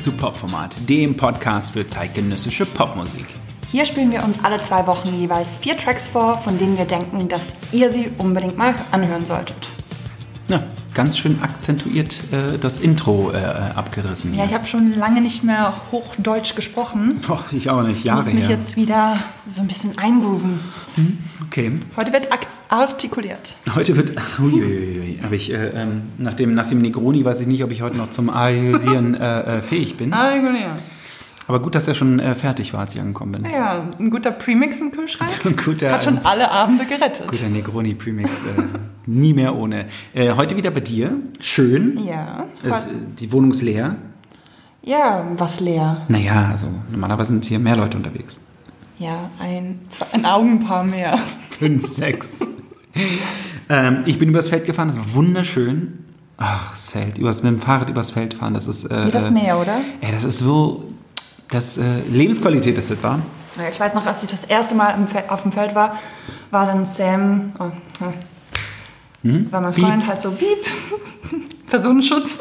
zurück zu Popformat, dem Podcast für zeitgenössische Popmusik. Hier spielen wir uns alle zwei Wochen jeweils vier Tracks vor, von denen wir denken, dass ihr sie unbedingt mal anhören solltet. Ja, ganz schön akzentuiert äh, das Intro äh, abgerissen. Ja, ich habe schon lange nicht mehr Hochdeutsch gesprochen. Och, ich auch nicht, Ich Jahre muss mich her. jetzt wieder so ein bisschen eingrooven. Okay. Heute wird artikuliert. Heute wird. Uiuiui, aber ich, äh, ähm, nach, dem, nach dem Negroni weiß ich nicht, ob ich heute noch zum Aerieren äh, äh, fähig bin. Artikuliert. Aber gut, dass er schon äh, fertig war, als ich angekommen bin. Ja, ein guter Premix im Kühlschrank. Guter, Hat schon alle Abende gerettet. guter Negroni Premix. Äh, nie mehr ohne. Äh, heute wieder bei dir. Schön. Ja. Es, äh, die Wohnung ist leer. Ja, was leer. Naja, also normalerweise sind hier mehr Leute unterwegs. Ja, ein, zwei, ein Augenpaar mehr. Fünf, sechs. ähm, ich bin übers Feld gefahren, das war wunderschön. Ach, das Feld, übers, mit dem Fahrrad übers Feld fahren, das ist. Äh, Wie das äh, Meer, oder? Ey, das ist so. Das äh, Lebensqualität ist das, war. Ich weiß noch, als ich das erste Mal auf dem Feld war, war dann Sam, oh, hm, war mein. Freund halt so, piep, Personenschutz,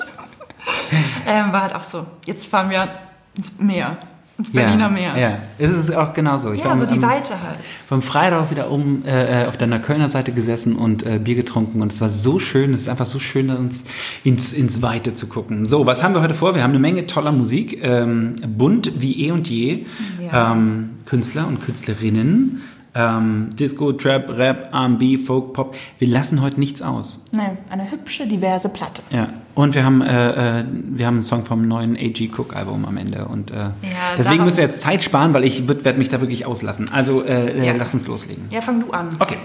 ähm, war halt auch so, jetzt fahren wir ins Meer, ins Berliner Meer. Ja, es ist auch genauso. Ich Ja, war so am- die Weite halt. Beim Freitag auch wieder oben äh, auf der Neuköllner Seite gesessen und äh, Bier getrunken und es war so schön, es ist einfach so schön, ins, ins, ins Weite zu gucken. So, was haben wir heute vor? Wir haben eine Menge toller Musik, ähm, bunt wie eh und je, Ja. ähm, Künstler und Künstlerinnen, ähm, Disco, Trap, Rap, R&B, Folk, Pop. Wir lassen heute nichts aus. Nein, eine hübsche, diverse Platte. Ja, und wir haben, äh, äh, wir haben einen Song vom neuen A.G. Cook Album am Ende. Und äh, deswegen darum- müssen wir jetzt Zeit sparen, weil ich werde mich da wirklich auslassen. Also äh, Ja. äh, lass uns loslegen. Ja, fang du an. Okay.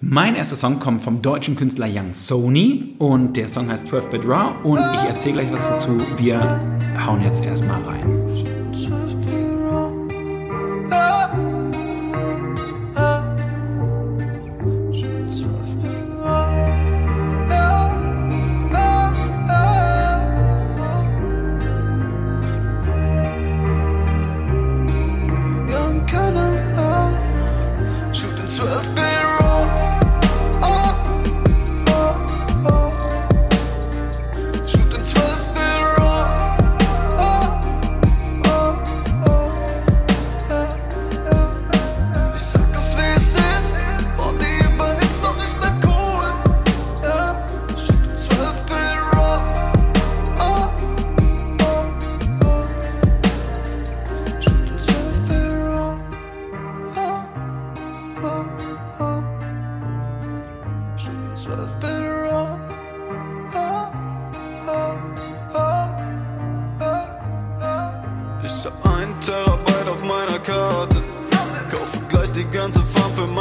Mein erster Song kommt vom deutschen Künstler Young Sony und der Song heißt 12-Bit Raw und ich erzähle gleich was dazu. Wir hauen jetzt erstmal rein.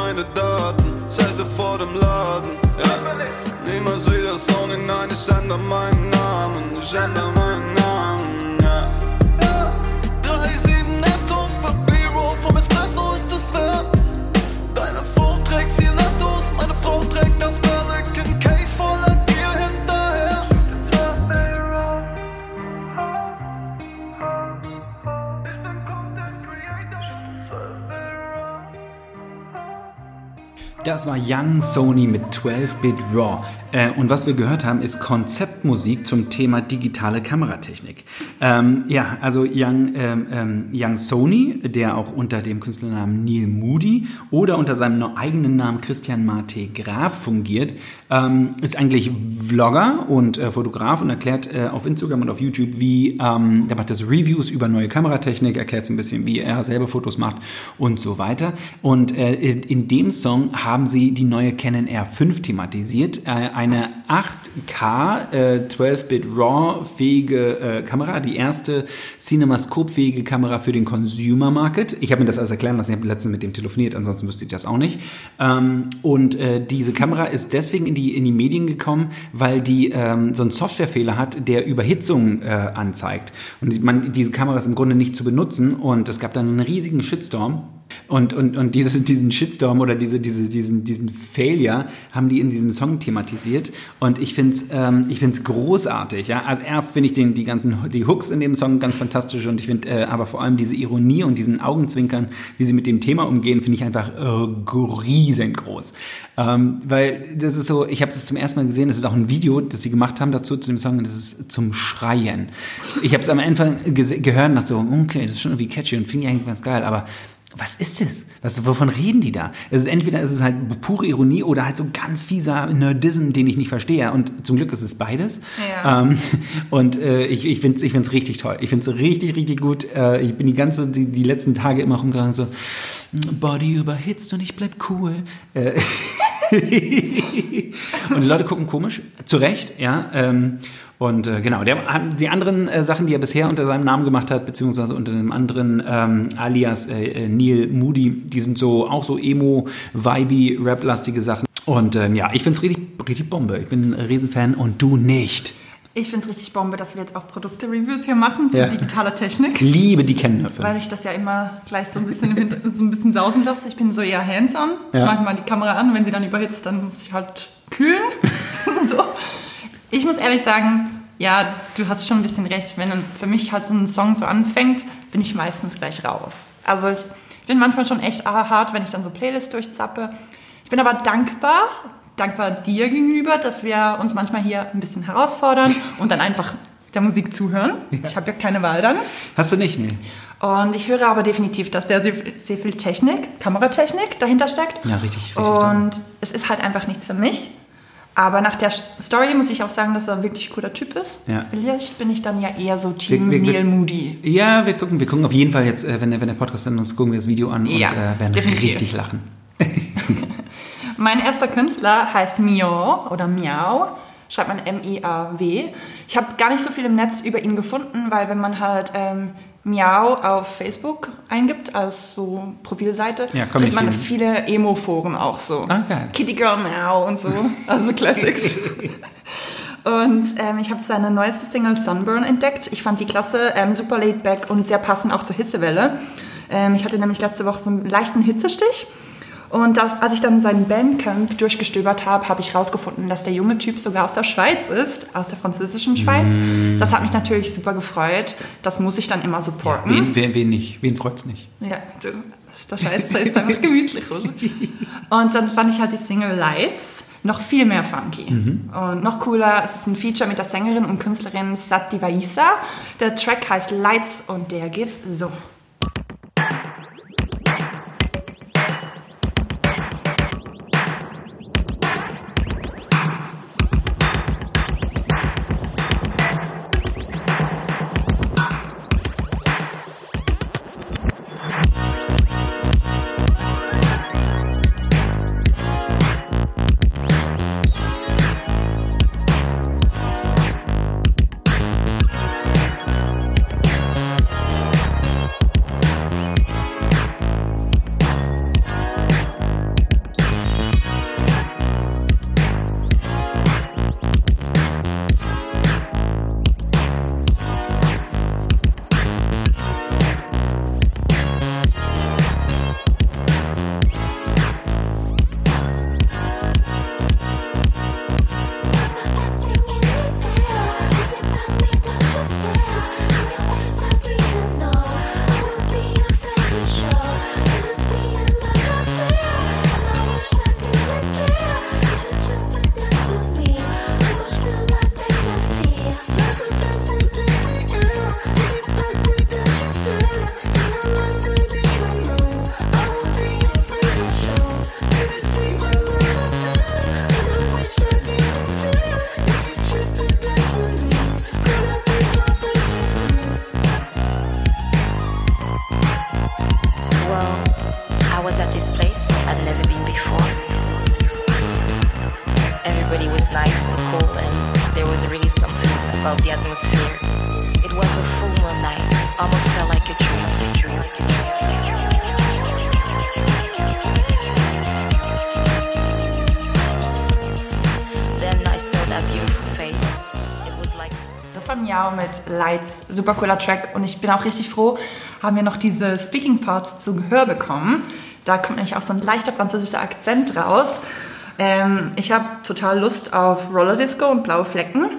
Meine Daten. Zelte vor dem Laden. Ja. Niemals wieder Sony, nein, ich ändere meinen Namen. Ich ändere Das war Young Sony mit 12-Bit Raw. Äh, und was wir gehört haben, ist Konzeptmusik zum Thema digitale Kameratechnik. Ähm, ja, also Young, ähm, ähm, Young Sony, der auch unter dem Künstlernamen Neil Moody oder unter seinem eigenen Namen Christian Mate Graf fungiert, ähm, ist eigentlich Vlogger und äh, Fotograf und erklärt äh, auf Instagram und auf YouTube, wie, ähm, der macht das Reviews über neue Kameratechnik, erklärt so ein bisschen, wie er selber Fotos macht und so weiter. Und äh, in dem Song haben sie die neue Canon R5 thematisiert, äh, eine 8K äh, 12-Bit RAW-fähige äh, Kamera, die erste CinemaScope-fähige Kamera für den Consumer Market. Ich habe mir das alles erklären lassen, ich habe letztens mit dem telefoniert, ansonsten wüsste ich das auch nicht. Ähm, und äh, diese Kamera ist deswegen in die, in die Medien gekommen, weil die ähm, so einen Softwarefehler hat, der Überhitzung äh, anzeigt. Und man, diese Kamera ist im Grunde nicht zu benutzen und es gab dann einen riesigen Shitstorm. Und, und, und dieses, diesen Shitstorm oder diese, diese, diesen, diesen Failure haben die in diesem Song thematisiert. Und ich finde es ähm, ich find's großartig. Ja? Also er finde ich den, die ganzen die Hooks in dem Song ganz fantastisch und ich finde äh, aber vor allem diese Ironie und diesen Augenzwinkern, wie sie mit dem Thema umgehen, finde ich einfach äh, riesengroß. Ähm, weil das ist so, ich habe das zum ersten Mal gesehen, das ist auch ein Video, das sie gemacht haben dazu zu dem Song und das ist zum Schreien. Ich habe es am Anfang gehört und dachte so, okay, das ist schon irgendwie catchy und finde ich eigentlich ganz geil, aber was ist das? Was, wovon reden die da? Es ist entweder ist es halt pure Ironie oder halt so ganz fieser Nerdism, den ich nicht verstehe. Und zum Glück ist es beides. Ja. Ähm, und äh, ich, ich finde es ich find's richtig toll. Ich finde es richtig, richtig gut. Äh, ich bin die ganze, die, die letzten Tage immer rumgegangen so, Body überhitzt und ich bleib cool. Äh, und die Leute gucken komisch, zu Recht, ja. Ähm, und äh, genau, der, die anderen äh, Sachen, die er bisher unter seinem Namen gemacht hat, beziehungsweise unter einem anderen ähm, alias äh, äh Neil Moody, die sind so auch so emo, vibey, rap-lastige Sachen. Und ähm, ja, ich finde es richtig, richtig Bombe. Ich bin ein Riesenfan und du nicht. Ich finde es richtig Bombe, dass wir jetzt auch Produkte-Reviews hier machen zu Ja. digitaler Technik. Liebe die Kennhöfe. Weil ich das ja immer gleich so ein bisschen, so ein bisschen sausen lasse. Ich bin so eher hands-on. Ja. Manchmal die Kamera an, wenn sie dann überhitzt, dann muss ich halt kühlen. so. Ich muss ehrlich sagen, ja, du hast schon ein bisschen recht. Wenn für mich halt so ein Song so anfängt, bin ich meistens gleich raus. Also ich bin manchmal schon echt hart, wenn ich dann so Playlists durchzappe. Ich bin aber dankbar, dankbar dir gegenüber, dass wir uns manchmal hier ein bisschen herausfordern und dann einfach der Musik zuhören. Ich habe ja keine Wahl dann. Hast du nicht? Nee. Und ich höre aber definitiv, dass sehr, sehr, sehr viel Technik, Kameratechnik dahinter steckt. Ja, richtig, richtig Und es ist halt einfach nichts für mich. Aber nach der Story muss ich auch sagen, dass er ein wirklich cooler Typ ist. Ja. Vielleicht bin ich dann ja eher so Team Wir- wir- Neil Moody. Ja, wir gucken, wir gucken auf jeden Fall jetzt, äh, wenn, der- wenn der Podcast dann ist, gucken wir das Video an Ja, und äh, werden definitiv. richtig lachen. Mein erster Künstler heißt Mio oder Miau. Schreibt man M-I-A-W. Ich habe gar nicht so viel im Netz über ihn gefunden, weil wenn man halt ähm, Miau auf Facebook eingibt als so Profilseite, Ja, komm kriegt man ich viele Emo-Foren auch so. Ah, geil. Kitty Girl Miau und so. Also Classics. Und ähm, ich habe seine neueste Single Sunburn entdeckt. Ich fand die klasse, ähm, super laid back und sehr passend auch zur Hitzewelle. Ähm, ich hatte nämlich letzte Woche so einen leichten Hitzestich. Und da, als ich dann seinen Bandcamp durchgestöbert habe, habe ich rausgefunden, dass der junge Typ sogar aus der Schweiz ist, aus der französischen Schweiz. Das hat mich natürlich super gefreut. Das muss ich dann immer supporten. Wen, wen, wen nicht? Wen freut's nicht? Ja, du, der Schweizer ist einfach gemütlich, oder? Und dann fand ich halt die Single Lights noch viel mehr funky. Und noch cooler, es ist ein Feature mit der Sängerin und Künstlerin Sati Vaisa. Der Track heißt Lights und der geht so. Super cooler Track. Und ich bin auch richtig froh, haben wir noch diese Speaking Parts zu Gehör bekommen. Da kommt nämlich auch so ein leichter französischer Akzent raus. Ähm, ich habe total Lust auf Roller Disco und blaue Flecken.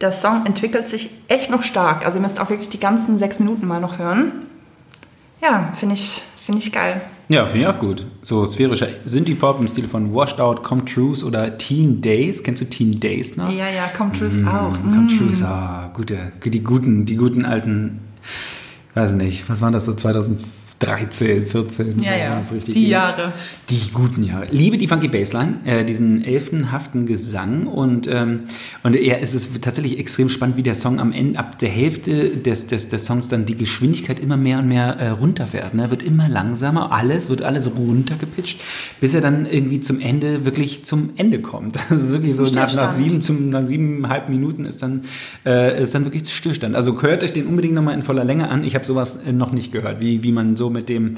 Der Song entwickelt sich echt noch stark. Also ihr müsst auch wirklich die ganzen sechs Minuten mal noch hören. Ja, finde ich, find ich geil. Ja, finde ich auch gut. So sphärischer Synthie-Pop im Stil von Washed Out, Come Trues oder Teen Days. Kennst du Teen Days noch? Ja, ja, Come Truth Mm, auch. Come Mm. Trues, ah, gute, die guten, die guten alten, weiß nicht, was waren das so 2013, 14? Ja, ja, was richtig die gut. Jahre. Die guten Jahre. Liebe die funky Bassline, äh, diesen elfenhaften Gesang und, ähm, und ja, es ist tatsächlich extrem spannend, wie der Song am Ende, ab der Hälfte des, des, des Songs dann die Geschwindigkeit immer mehr und mehr äh, runterfährt. Ne? Wird immer langsamer, alles, wird alles runtergepitcht, bis er dann irgendwie zum Ende, wirklich zum Ende kommt. Das ist wirklich so nach, nach sieben, zum, nach siebeneinhalb Minuten ist dann, äh, ist dann wirklich Stillstand. Also hört euch den unbedingt nochmal in voller Länge an. Ich habe sowas äh, noch nicht gehört, wie, wie man so mit dem,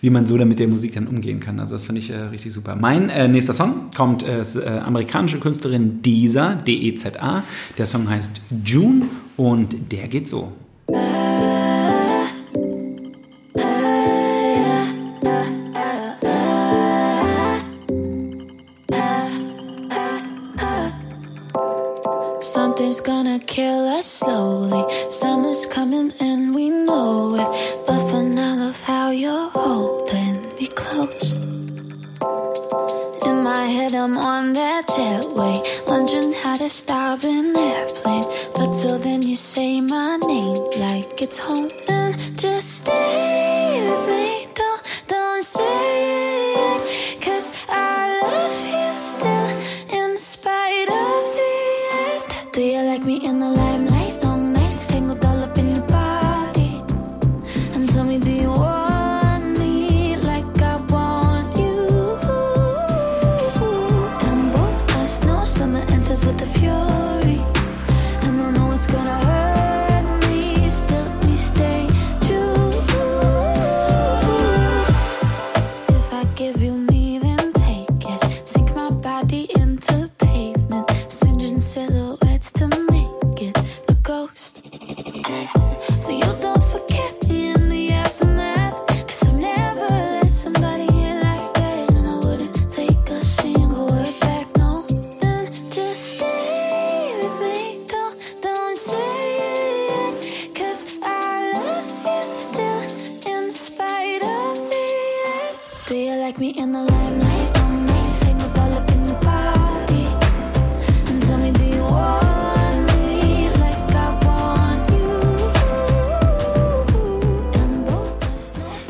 wie man so dann mit der Musik dann umgehen kann. Also das finde ich äh, richtig super. Mein äh, nächster Song kommt äh, äh, amerikanische Künstlerin Deza, D-E-Z-A. Der Song heißt June und der geht so. Head, I'm on that jetway, wondering how to stop an airplane. But till then, you say my name like it's home. And just stay like me in the limelight? In your body. And tell me,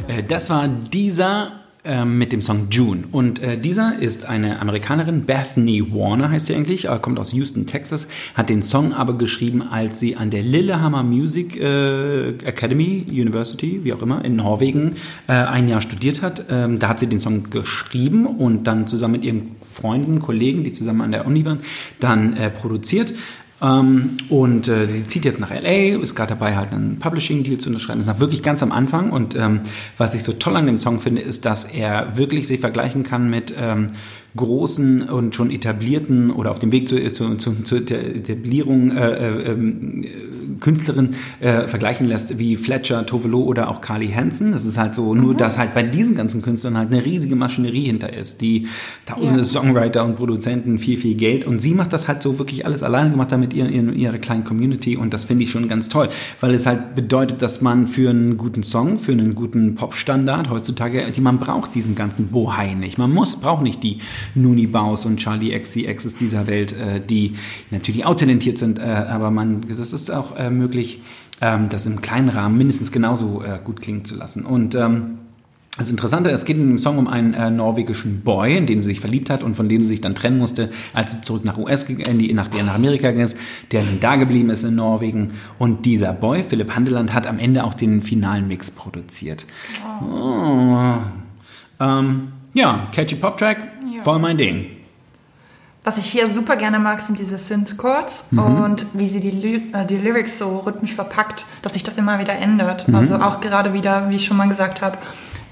Äh, Das war dieser mit dem Song June. Und äh, dieser ist eine Amerikanerin, Bethany Warner heißt sie eigentlich, äh, kommt aus Houston, Texas, hat den Song aber geschrieben, als sie an der Lillehammer Music äh, Academy, University, wie auch immer, in Norwegen äh, ein Jahr studiert hat. Ähm, da hat sie den Song geschrieben und dann zusammen mit ihren Freunden, Kollegen, die zusammen an der Uni waren, dann äh, produziert. Ähm, und äh, sie zieht jetzt nach LA, ist gerade dabei, halt einen Publishing-Deal zu unterschreiben. Ist noch wirklich ganz am Anfang. Und ähm, was ich so toll an dem Song finde, ist, dass er wirklich sich vergleichen kann mit ähm, großen und schon etablierten oder auf dem Weg zu, zu, zu, zur Etablierung äh, äh, ähm, Künstlerin äh, vergleichen lässt wie Fletcher, Tovelo oder auch Carly Hansen. Das ist halt so, nur dass halt bei diesen ganzen Künstlern halt eine riesige Maschinerie hinter ist, die tausende Ja. Songwriter und Produzenten, viel, viel Geld. Und sie macht das halt so wirklich alles alleine gemacht, da mit ihr, ihr, ihrer kleinen Community. Und das finde ich schon ganz toll, weil es halt bedeutet, dass man für einen guten Song, für einen guten Popstandard heutzutage, die man braucht diesen ganzen Bohai nicht. Man muss, braucht nicht die Nuni Baus und Charlie XCXs dieser Welt, äh, die natürlich auch talentiert sind, äh, aber man, das ist auch äh, möglich, ähm, das im kleinen Rahmen mindestens genauso gut klingen zu lassen. Und ähm, das Interessante, es geht in dem Song um einen äh, norwegischen Boy, in den sie sich verliebt hat und von dem sie sich dann trennen musste, als sie zurück nach US, ge- in die, nach, nach Amerika gegangen ist, der dann da geblieben ist in Norwegen. Und dieser Boy, Philipp Handeland, hat am Ende auch den finalen Mix produziert. Oh. Ähm, ja, catchy Pop-Track, voll mein Ding. Was ich hier super gerne mag, sind diese Synth-Chords Mhm. und wie sie die, Ly äh, die Lyrics so rhythmisch verpackt, dass sich das immer wieder ändert. Mhm. Also auch gerade wieder, wie ich schon mal gesagt habe,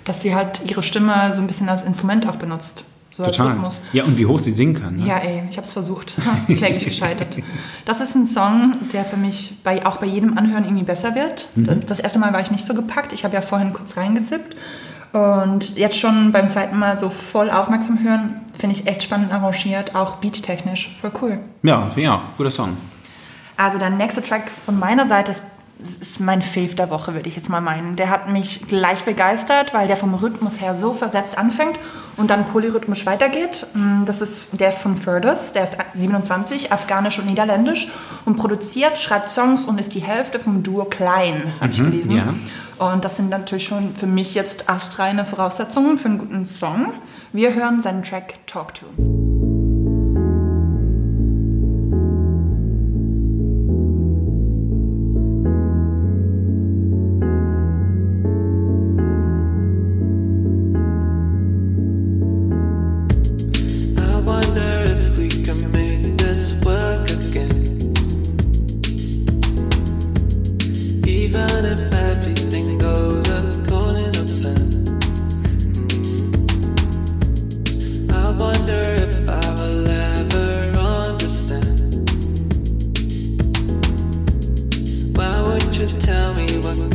dass sie halt ihre Stimme so ein bisschen als Instrument auch benutzt. So Total. Ja, und wie hoch sie singen können. Ne? Ja, ey, ich habe es versucht. Kläglich gescheitert. Das ist ein Song, der für mich bei, auch bei jedem Anhören irgendwie besser wird. Das erste Mal war ich nicht so gepackt. Ich habe ja vorhin kurz reingezippt. Und jetzt schon beim zweiten Mal so voll aufmerksam hören, finde ich echt spannend arrangiert, auch beattechnisch. Voll cool. Ja, ja, guter Song. Also der nächste Track von meiner Seite ist, ist mein Fave der Woche, würde ich jetzt mal meinen. Der hat mich gleich begeistert, weil der vom Rhythmus her so versetzt anfängt und dann polyrhythmisch weitergeht. Mm, Das ist, der ist von Ferdus, der ist 27, afghanisch und niederländisch und produziert, schreibt Songs und ist die Hälfte vom Duo Klein, habe ich gelesen. ja. Und das sind natürlich schon für mich jetzt astreine Voraussetzungen für einen guten Song. Wir hören seinen Track Talk To. Why won't you tell me what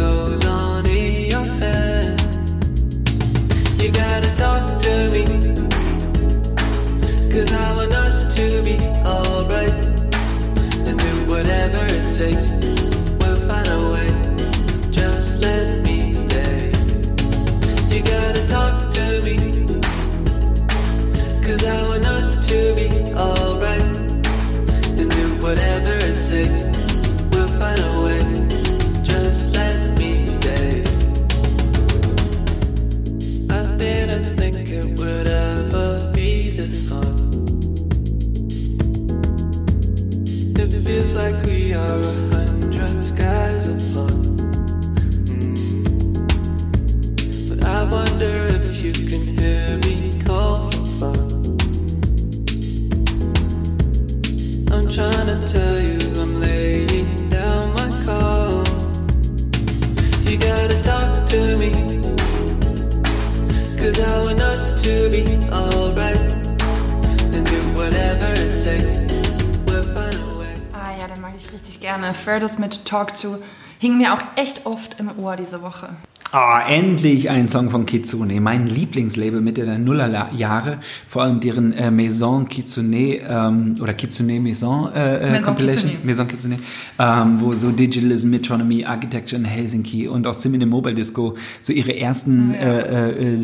richtig gerne. Ferdus mit Talk To hing mir auch echt oft im Ohr diese Woche. Ah, endlich ein Song von Kitsune, mein Lieblingslabel Mitte der Nullerjahre, vor allem deren äh, Maison Kitsune ähm, oder Kitsune Maison, äh, äh, Maison Compilation, Kitsune. Maison Kitsune, ähm, wo so Digitalism, Metronomy, Architecture in Helsinki und auch Sim in the Mobile Disco so ihre ersten äh, äh,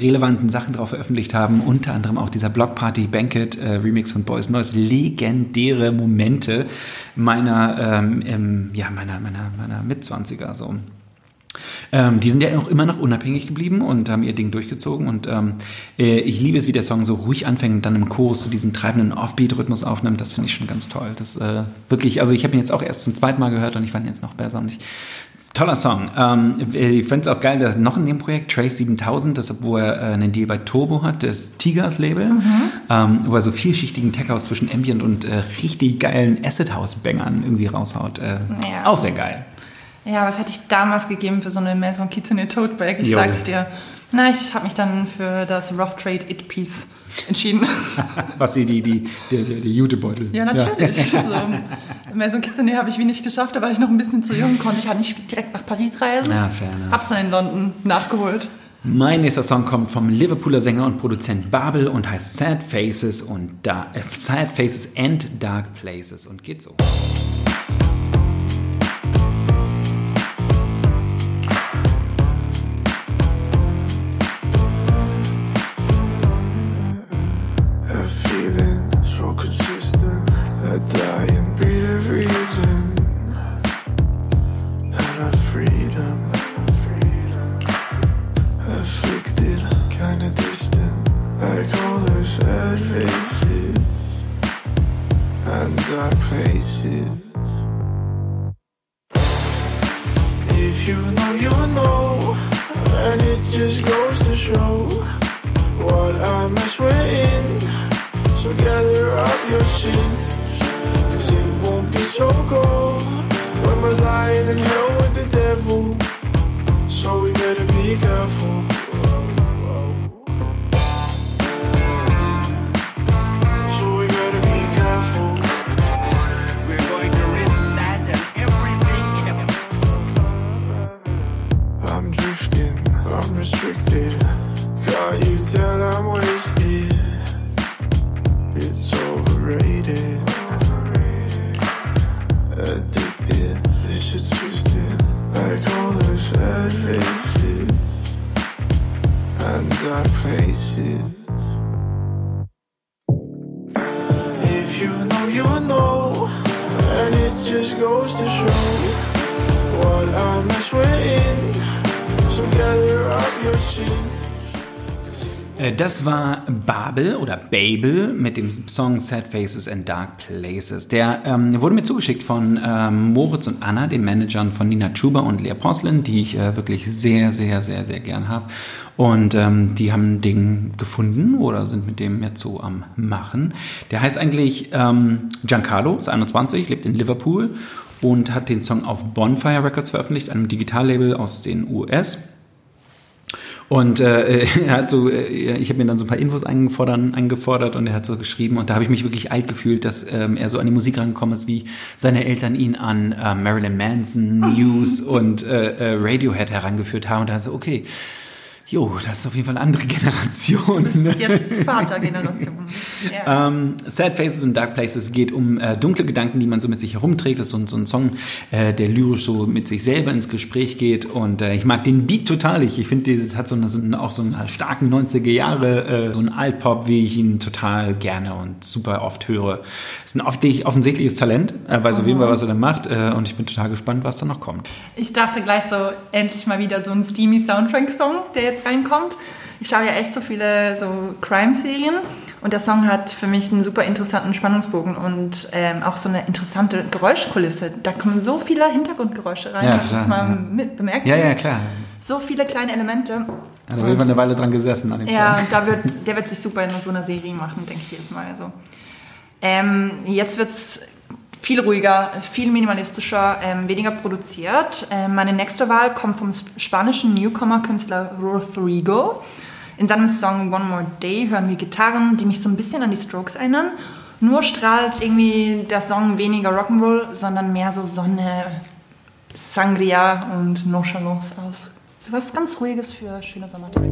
relevanten Sachen drauf veröffentlicht haben, unter anderem auch dieser Block Party Banquet äh, Remix von Boys Noise, legendäre Momente meiner, ähm, ja, meiner, meiner, meiner Mitzwanziger so. Ähm, die sind ja auch immer noch unabhängig geblieben und haben ihr Ding durchgezogen. Und ähm, äh, ich liebe es, wie der Song so ruhig anfängt und dann im Chorus so diesen treibenden Offbeat-Rhythmus aufnimmt. Das finde ich schon ganz toll. Das äh, wirklich, also ich habe ihn jetzt auch erst zum zweiten Mal gehört und ich fand ihn jetzt noch besser. Und ich, toller Song. Ähm, ich finde es auch geil, dass noch in dem Projekt Trace 7000, das, wo er äh, einen Deal bei Turbo hat, das Tigers Label, ähm, wo er so vielschichtigen Tech-House zwischen Ambient und äh, richtig geilen Acid-House-Bangern irgendwie raushaut. Äh, Ja. Auch sehr geil. Ja, was hätte ich damals gegeben für so eine Maison Kitsune Tote Bag? Ich Jo. sag's dir. Na, ich habe mich dann für das Rough Trade It Piece entschieden. Was die, die, die, die, die, die Jutebeutel. ja, natürlich. So, Maison Kitsune habe ich wie nicht geschafft, da war ich noch ein bisschen zu jung, konnte ich halt nicht direkt nach Paris reisen. Ja, fair enough. Hab's dann in London nachgeholt. Mein nächster Song kommt vom Liverpooler Sänger und Produzent Babel und heißt Sad Faces und da, äh, Sad Faces and Dark Places und geht so. In hell with the devil. So we better be careful. Das war Babel oder Babel mit dem Song Sad Faces and Dark Places. Der ähm, wurde mir zugeschickt von ähm, Moritz und Anna, den Managern von Nina Chuba und Lea Porcelain, die ich äh, wirklich sehr, sehr, sehr, sehr gern habe. Und ähm, die haben ein Ding gefunden oder sind mit dem jetzt so am Machen. Der heißt eigentlich ähm, Giancarlo, ist 21, lebt in Liverpool und hat den Song auf Bonfire Records veröffentlicht, einem Digitallabel aus den US. Und äh, er hat so, äh, ich habe mir dann so ein paar Infos eingefordert, eingefordert und er hat so geschrieben und da habe ich mich wirklich alt gefühlt, dass ähm, er so an die Musik rangekommen ist, wie seine Eltern ihn an äh, Marilyn Manson, Muse und äh, äh, Radiohead herangeführt haben. Und da so, okay, jo, das ist auf jeden Fall eine andere Generation. ne? Jetzt Vatergeneration. Ja. Ähm, Sad Faces and Dark Places geht um äh, dunkle Gedanken, die man so mit sich herumträgt. Das ist so, ein- so ein Song, äh, der lyrisch so mit sich selber ins Gespräch geht. Und äh, ich mag den Beat total. Ich, ich finde, das hat so, eine, so einen, auch so einen starken 90er Jahre, äh, so einen Altpop, wie ich ihn total gerne und super oft höre. Ist ein oft, offensichtliches Talent. Weiß auf jeden Fall, was er da macht. Äh, und ich bin total gespannt, was da noch kommt. Ich dachte gleich so, endlich mal wieder so ein steamy Soundtrack-Song, der jetzt reinkommt. Ich schaue ja echt so viele so Crime-Serien und der Song hat für mich einen super interessanten Spannungsbogen und ähm, auch so eine interessante Geräuschkulisse. Da kommen so viele Hintergrundgeräusche rein. Ja, Hast du das mal ja. mit bemerkt? Ja, ja, klar. So viele kleine Elemente. Ja, da haben wir eine Weile dran gesessen an dem Ja, Song. da wird, der wird sich super in so einer Serie machen, denke ich jedes Mal. Also, ähm, jetzt wird es viel ruhiger, viel minimalistischer, ähm, weniger produziert. Ähm, meine nächste Wahl kommt vom sp- spanischen Newcomer-Künstler Rodrigo. In seinem Song One More Day hören wir Gitarren, die mich so ein bisschen an die Strokes erinnern. Nur strahlt irgendwie der Song weniger Rock'n'Roll, sondern mehr so Sonne, Sangria und Nonchalance aus. So was ganz Ruhiges für schöne Sommertage.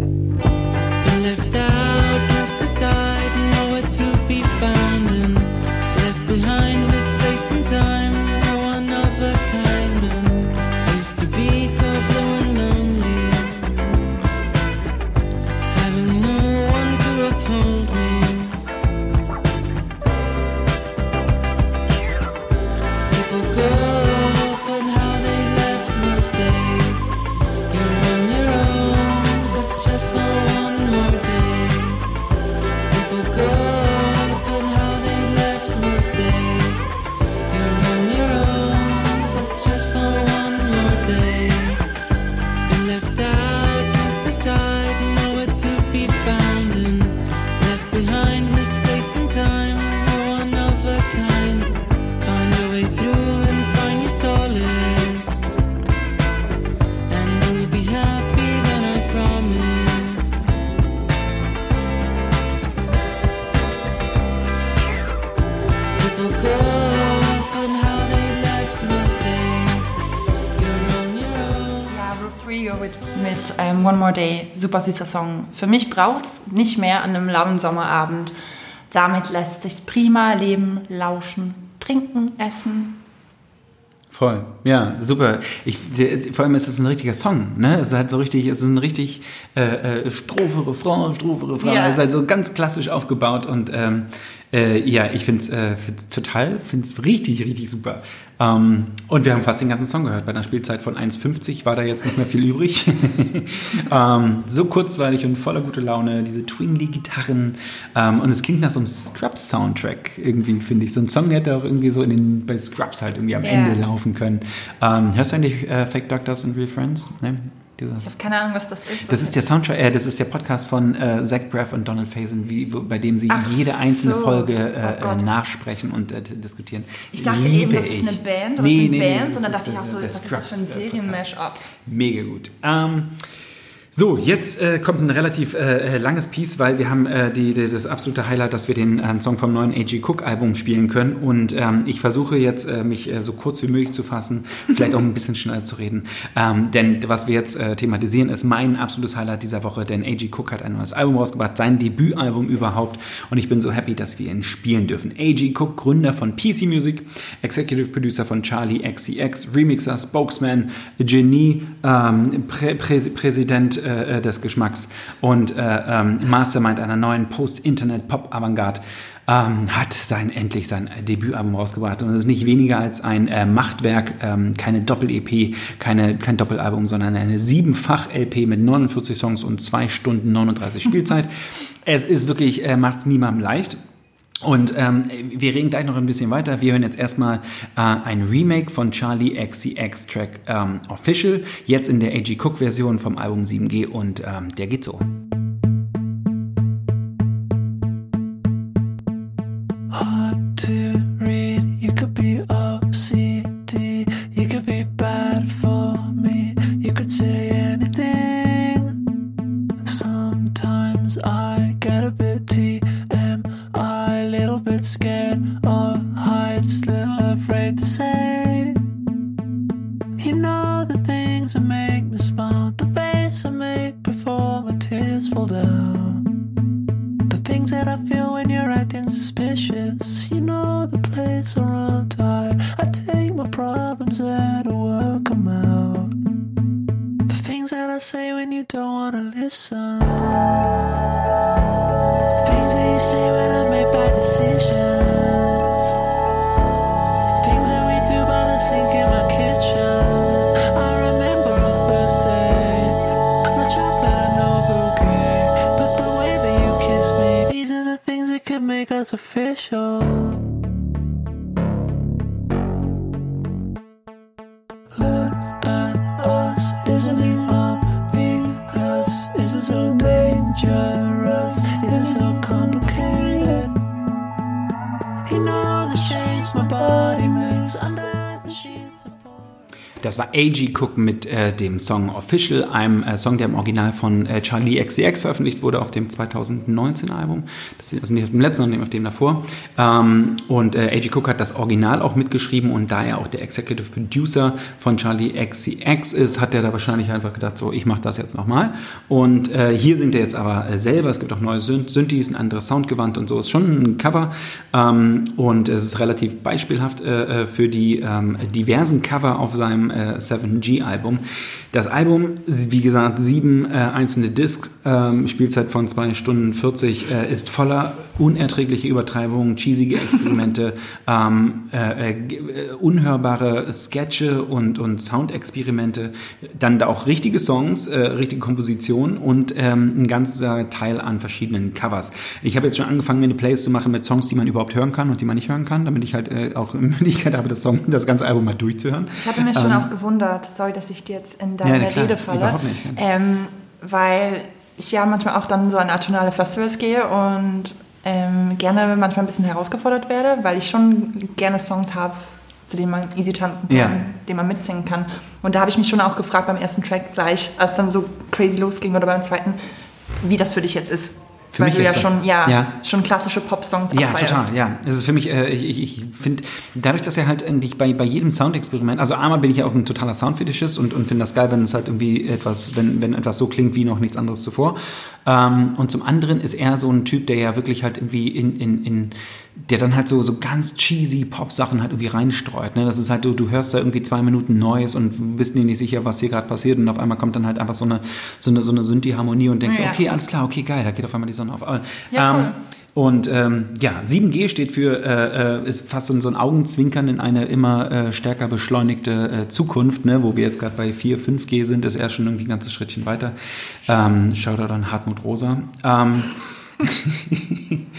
Super süßer Song. Für mich braucht es nicht mehr an einem lauen Sommerabend. Damit lässt sich prima leben, lauschen, trinken, essen. Voll, ja, super. Ich, vor allem ist es ein richtiger Song, ne? Es ist halt so richtig, es ist ein richtig äh, äh, Strophe, Refrain, Strophe, Refrain. Ja. Es ist halt so ganz klassisch aufgebaut und ähm, äh, ja, ich finde es äh, find's total, finde es richtig, richtig super. Ähm, und wir haben fast den ganzen Song gehört. Bei einer Spielzeit von 1,50 war da jetzt nicht mehr viel übrig. ähm, so kurzweilig und voller gute Laune, diese Twingly-Gitarren ähm, und es klingt nach so einem Scrubs-Soundtrack irgendwie, finde ich. So ein Song, der hätte auch irgendwie so in den, bei Scrubs halt irgendwie am Ja. Ende laufen können. Ähm, hörst du eigentlich äh, Fake Doctors and Real Friends? Ne? Ich habe keine Ahnung, was das ist. das ist der Soundtrack, äh, das ist der Podcast von äh, Zach Braff und Donald Faison, wie, wo, bei dem sie Ach jede einzelne so. Folge Oh äh, äh, Gott. nachsprechen und äh, diskutieren. ich dachte Liebe eben, das ist eine Band, aber Nee, sind nee, nee, Bands. das und dann dachte ich auch so, der was ist das für ein äh. Serien-Mash-up? Mega gut. Ähm, So, jetzt äh, kommt ein relativ äh, langes Piece, weil wir haben äh, die, die, das absolute Highlight, dass wir den äh, Song vom neuen A.G. Cook Album spielen können. Und ähm, ich versuche jetzt, äh, mich äh, so kurz wie möglich zu fassen, vielleicht auch ein bisschen schneller zu reden. Ähm, denn was wir jetzt äh, thematisieren, ist mein absolutes Highlight dieser Woche, denn A.G. Cook hat ein neues Album rausgebracht, sein Debütalbum überhaupt. Und ich bin so happy, dass wir ihn spielen dürfen. A.G. Cook, Gründer von PC Music, Executive Producer von Charlie XCX, Remixer, Spokesman, Genie, ähm, Prä Prä Präsident äh, des Geschmacks und äh, ähm, Mastermind einer neuen Post-Internet-Pop-Avantgarde, ähm, hat sein, endlich sein Debütalbum rausgebracht. Und es ist nicht weniger als ein äh, Machtwerk, ähm, keine Doppel-EP, keine, kein Doppelalbum, sondern eine Siebenfach-LP mit 49 Songs und 2 Stunden 39 Spielzeit. Es ist wirklich, äh, macht es niemandem leicht. Und ähm, wir reden gleich noch ein bisschen weiter. Wir hören jetzt erstmal äh, ein Remake von Charlie XCX Track ähm, Official, jetzt in der AG Cook Version vom Album 7G und ähm, der geht so. War A.G. Cook mit äh, dem Song Official, einem äh, Song, der im Original von äh, Charlie XCX veröffentlicht wurde auf dem 2019 Album. Das ist also nicht auf dem letzten, sondern auf dem davor. Ähm, und äh, A.G. Cook hat das Original auch mitgeschrieben und da er auch der Executive Producer von Charlie XCX ist, hat er da wahrscheinlich einfach gedacht, so, ich mache das jetzt nochmal. Und äh, hier singt er jetzt aber äh, selber. Es gibt auch neue Synth Synthes, ein anderes Soundgewand und so. Ist schon ein Cover ähm, und es ist relativ beispielhaft für die ähm, diversen Cover auf seinem äh, 7G-Album. Das Album, wie gesagt, sieben äh, einzelne Discs, ähm, Spielzeit von zwei Stunden 40, äh, ist voller unerträglicher Übertreibungen, cheesige Experimente, ähm, äh, äh, unhörbare Sketche und, und Soundexperimente, dann da auch richtige Songs, äh, richtige Kompositionen und ähm, ein ganzer Teil an verschiedenen Covers. Ich habe jetzt schon angefangen, mir eine Playlist zu machen mit Songs, die man überhaupt hören kann und die man nicht hören kann, damit ich halt äh, auch die Möglichkeit habe, das, Song, das ganze Album mal durchzuhören. Ich hatte mich schon Ähm, auch gewundert, sorry, dass ich dir jetzt in Ja, deine na klar, Rede falle. überhaupt nicht, ja. Ähm, weil ich ja manchmal auch dann so an atonale Festivals gehe und ähm, gerne manchmal ein bisschen herausgefordert werde, weil ich schon gerne Songs habe, zu denen man easy tanzen kann, Ja. denen man mitsingen kann. Und da habe ich mich schon auch gefragt beim ersten Track gleich, als dann so crazy losging oder beim zweiten, wie das für dich jetzt ist. Für weil mich du ja schon, ja, ja. schon klassische Pop-Songs Ja, total, ja. Es ist für mich, äh, ich, ich ich finde, dadurch, dass er halt eigentlich bei, bei jedem Soundexperiment, also einmal bin ich ja auch ein totaler Soundfetischist und, und finde das geil, wenn es halt irgendwie etwas, wenn, wenn etwas so klingt wie noch nichts anderes zuvor. Ähm, und zum anderen ist er so ein Typ, der ja wirklich halt irgendwie in, in, in der dann halt so, so ganz cheesy Pop-Sachen halt irgendwie reinstreut. Ne? Das ist halt, du, du hörst da irgendwie zwei Minuten Neues und bist dir nicht sicher, was hier gerade passiert und auf einmal kommt dann halt einfach so eine, so eine, so eine Synthi-Harmonie und denkst, Ja. okay, alles klar, okay, geil, da geht auf einmal die Sonne auf. Aber, Ja, ähm, und ähm, ja, 7G steht für, äh, äh, ist fast so, ein- so ein Augenzwinkern in eine immer äh, stärker beschleunigte äh, Zukunft, ne? wo wir jetzt gerade bei 4, 5G sind, ist er schon irgendwie ein ganzes Schrittchen weiter. Ähm, Shoutout an Hartmut Rosa. Ähm,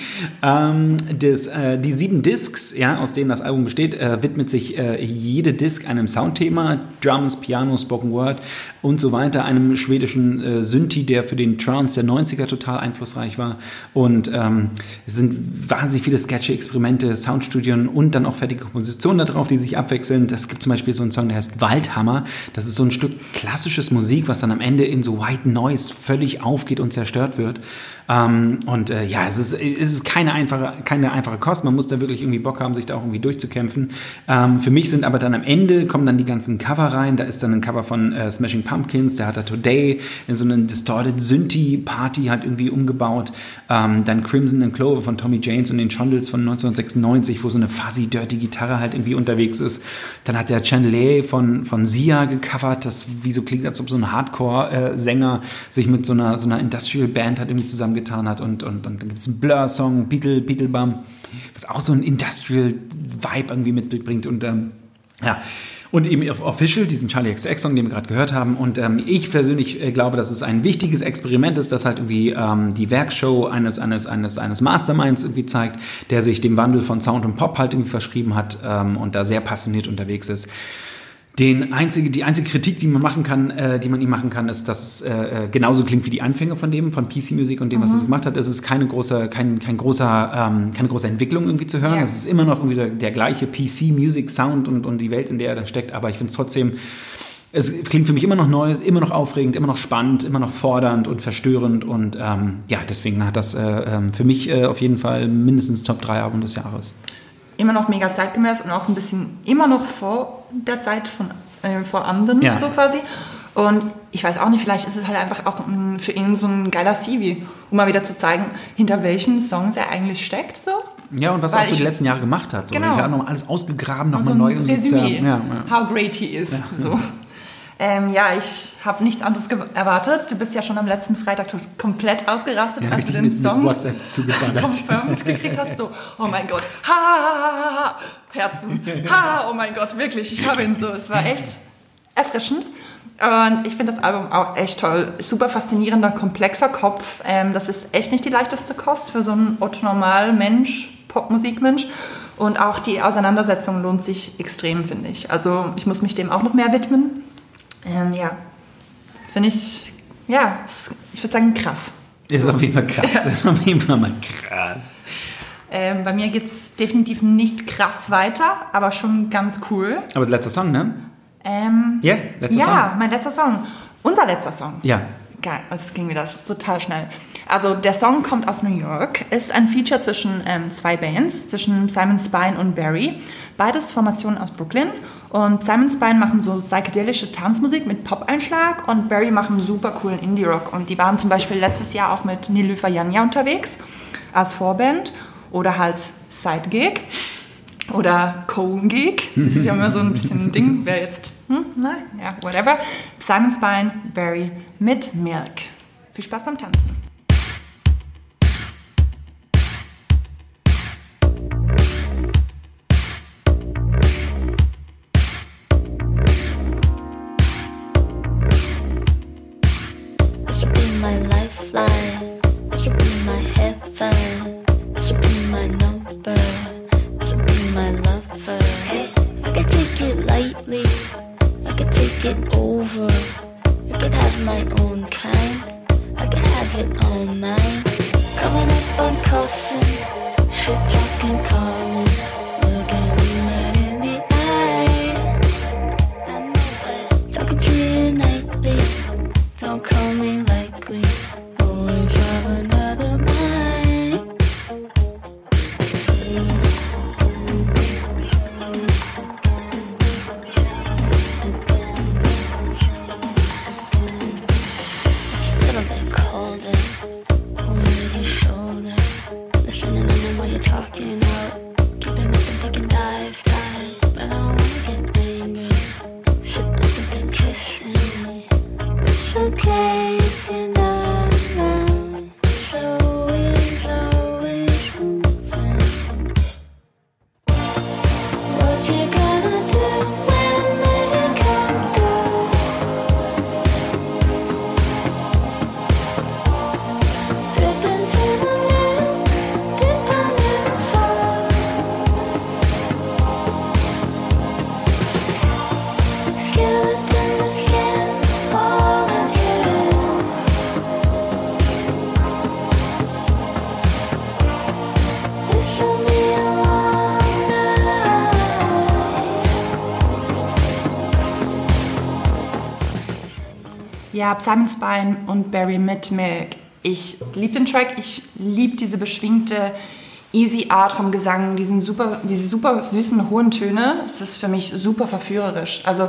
Ähm, das, äh, die sieben Discs, ja, aus denen das Album besteht, äh, widmet sich äh, jede Disc einem Soundthema, Drums, Piano, Spoken Word und so weiter, einem schwedischen äh, Synthi, der für den Trance der 90er total einflussreich war. Und ähm, es sind wahnsinnig viele Sketche, Experimente, Soundstudien und dann auch fertige Kompositionen da drauf, die sich abwechseln. Es gibt zum Beispiel so einen Song, der heißt Waldhammer. Das ist so ein Stück klassisches Musik, was dann am Ende in so White Noise völlig aufgeht und zerstört wird. Ähm, und äh, ja, es ist, es ist keine einfache, keine einfache Kost. Man muss da wirklich irgendwie Bock haben, sich da auch irgendwie durchzukämpfen. Ähm, für mich sind aber dann am Ende kommen dann die ganzen Cover rein. Da ist dann ein Cover von äh, Smashing Pumpkins, der hat da Today in so einen Distorted Synthi-Party halt irgendwie umgebaut. Ähm, dann Crimson and Clover von Tommy James und den Shondells von 1996, wo so eine fuzzy, dirty Gitarre halt irgendwie unterwegs ist. Dann hat der Chandelier von, von Sia gecovert, das wie so klingt, als ob so ein Hardcore-Sänger sich mit so einer, so einer Industrial-Band halt irgendwie zusammengetan hat. Und, und, und dann gibt es einen Blur-Song, Beatle, Beatlebum, was auch so einen Industrial-Vibe irgendwie mitbringt. Und ähm, ja, und eben auf Official, diesen Charlie XCX-Song, den wir gerade gehört haben. Und ähm, ich persönlich äh, glaube, dass es ein wichtiges Experiment ist, das halt irgendwie ähm, die Werkshow eines, eines, eines, eines Masterminds irgendwie zeigt, der sich dem Wandel von Sound und Pop halt irgendwie verschrieben hat ähm, und da sehr passioniert unterwegs ist. Den einzige, die einzige Kritik, die man machen kann, äh, die man ihm machen kann, ist, dass es äh, äh, genauso klingt wie die Anfänge von dem, von PC Music und dem, was er so gemacht hat. Es ist keine große, kein, kein großer, ähm, keine große Entwicklung irgendwie zu hören. Ja. Es ist immer noch irgendwie der, der gleiche PC Music Sound und, und die Welt, in der er da steckt. Aber ich finde es trotzdem, es klingt für mich immer noch neu, immer noch aufregend, immer noch spannend, immer noch fordernd und verstörend. Und ähm, ja, deswegen hat das äh, ähm, für mich äh, auf jeden Fall mindestens Top 3 Album des Jahres. Immer noch mega zeitgemäß und auch ein bisschen immer noch vor der Zeit von äh, vor anderen, Ja. so quasi. Und ich weiß auch nicht, vielleicht ist es halt einfach auch für ihn so ein geiler CV, um mal wieder zu zeigen, hinter welchen Songs er eigentlich steckt. So. Ja, und was er Weil auch so die letzten Jahre gemacht hat. So. Genau. Er hat nochmal alles ausgegraben, so nochmal ein neu. irgendwie Resümee, Ja, ja. how great he is. So. Ähm, ja, ich habe nichts anderes erwartet. Du bist ja schon am letzten Freitag komplett ausgerastet, als du den mit, mit Song WhatsApp zugeballert. confirmed gekriegt hast. So, oh mein Gott, ha, ha, ha, ha, ha, Herzen, ha, oh mein Gott, wirklich, ich habe ihn so. Es war echt erfrischend. Und ich finde das Album auch echt toll. Super faszinierender, komplexer Kopf. Ähm, das ist echt nicht die leichteste Kost für so einen Otto-Normal-Mensch, Popmusikmensch. Und auch die Auseinandersetzung lohnt sich extrem, finde ich. Also ich muss mich dem auch noch mehr widmen. Ähm, ja, finde ich, ja, ich würde sagen krass. Ist auf jeden Fall krass. Ist auf jeden Fall mal krass. Ähm, bei mir geht es definitiv nicht krass weiter, aber schon ganz cool. Aber letzter Song, ne? Ähm, Ja, letzter ja, Song. mein letzter Song. Unser letzter Song. Ja. Geil, das ging wieder total schnell. Also der Song kommt aus New York, ist ein Feature zwischen ähm, zwei Bands, zwischen Simon Spine und Barry. Beides Formationen aus Brooklyn. Und Simon Spine machen so psychedelische Tanzmusik mit Pop-Einschlag und Barry machen super coolen Indie-Rock. Und die waren zum Beispiel letztes Jahr auch mit Nilüfer Janja unterwegs als Vorband oder halt Side-Gig oder Co-Gig. Das ist ja immer so ein bisschen ein Ding, wer jetzt, hm, nein, ja, whatever. Simon Spine, Barry mit Milk. Viel Spaß beim Tanzen. Don't call me Ja, Simon Spine und Barry mit Milk. Ich liebe den Track, ich liebe diese beschwingte, easy Art vom Gesang, diesen super, diese super süßen hohen Töne. Es ist für mich super verführerisch. Also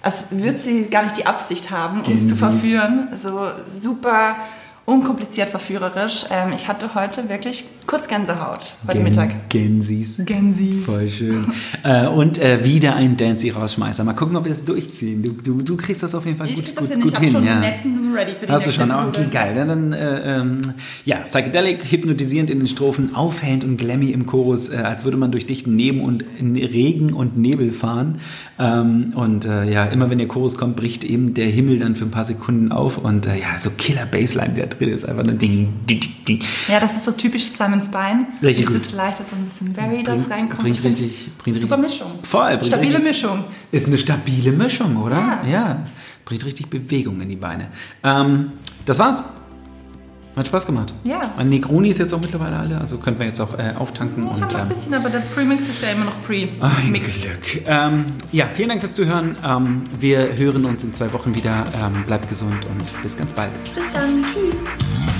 als würde sie gar nicht die Absicht haben, uns zu verführen. Also super unkompliziert verführerisch. Ähm, ich hatte heute wirklich kurz Gänsehaut heute Gen- Mittag. Gensis. Gänsi. Voll schön. äh, und äh, wieder ein Dancy-Rausschmeißer. Mal gucken, ob wir das durchziehen. Du, du, du kriegst das auf jeden Fall Ich gut, krieg das gut, hin, gut ich habe hin. schon ja. den nächsten ready für die Hast du schon? Episode. Okay, geil. Dann, äh, ähm, ja, psychedelic, hypnotisierend in den Strophen, aufhellend und glammy im Chorus, äh, als würde man durch dichten Neben und Regen und Nebel fahren. Ähm, und äh, ja, immer wenn der Chorus kommt, bricht eben der Himmel dann für ein paar Sekunden auf und äh, ja, so Killer Bassline, der drin ist einfach nur ding, ding, ding. Ja, das ist so typisch Simon Spine. Richtig Dieses gut. leichte, so ein bisschen Very, das reinkommt. bringt richtig- bringt Super richtig- Mischung. Voll, Stabile richtig- Mischung. Ist eine stabile Mischung, oder? Ja. Bringt richtig Bewegung in die Beine. Ähm, das war's. Hat Spaß gemacht. Ja. Meine Negroni ist jetzt auch mittlerweile alle, also könnten wir jetzt auch äh, auftanken. Ich und, habe noch ein ähm, bisschen, aber der Premix ist ja immer noch ein Pre-Mix. Glück. Ähm, ja, vielen Dank fürs Zuhören. Ähm, wir hören uns in zwei Wochen wieder. Ähm, bleibt gesund und bis ganz bald. Bis dann. Tschüss.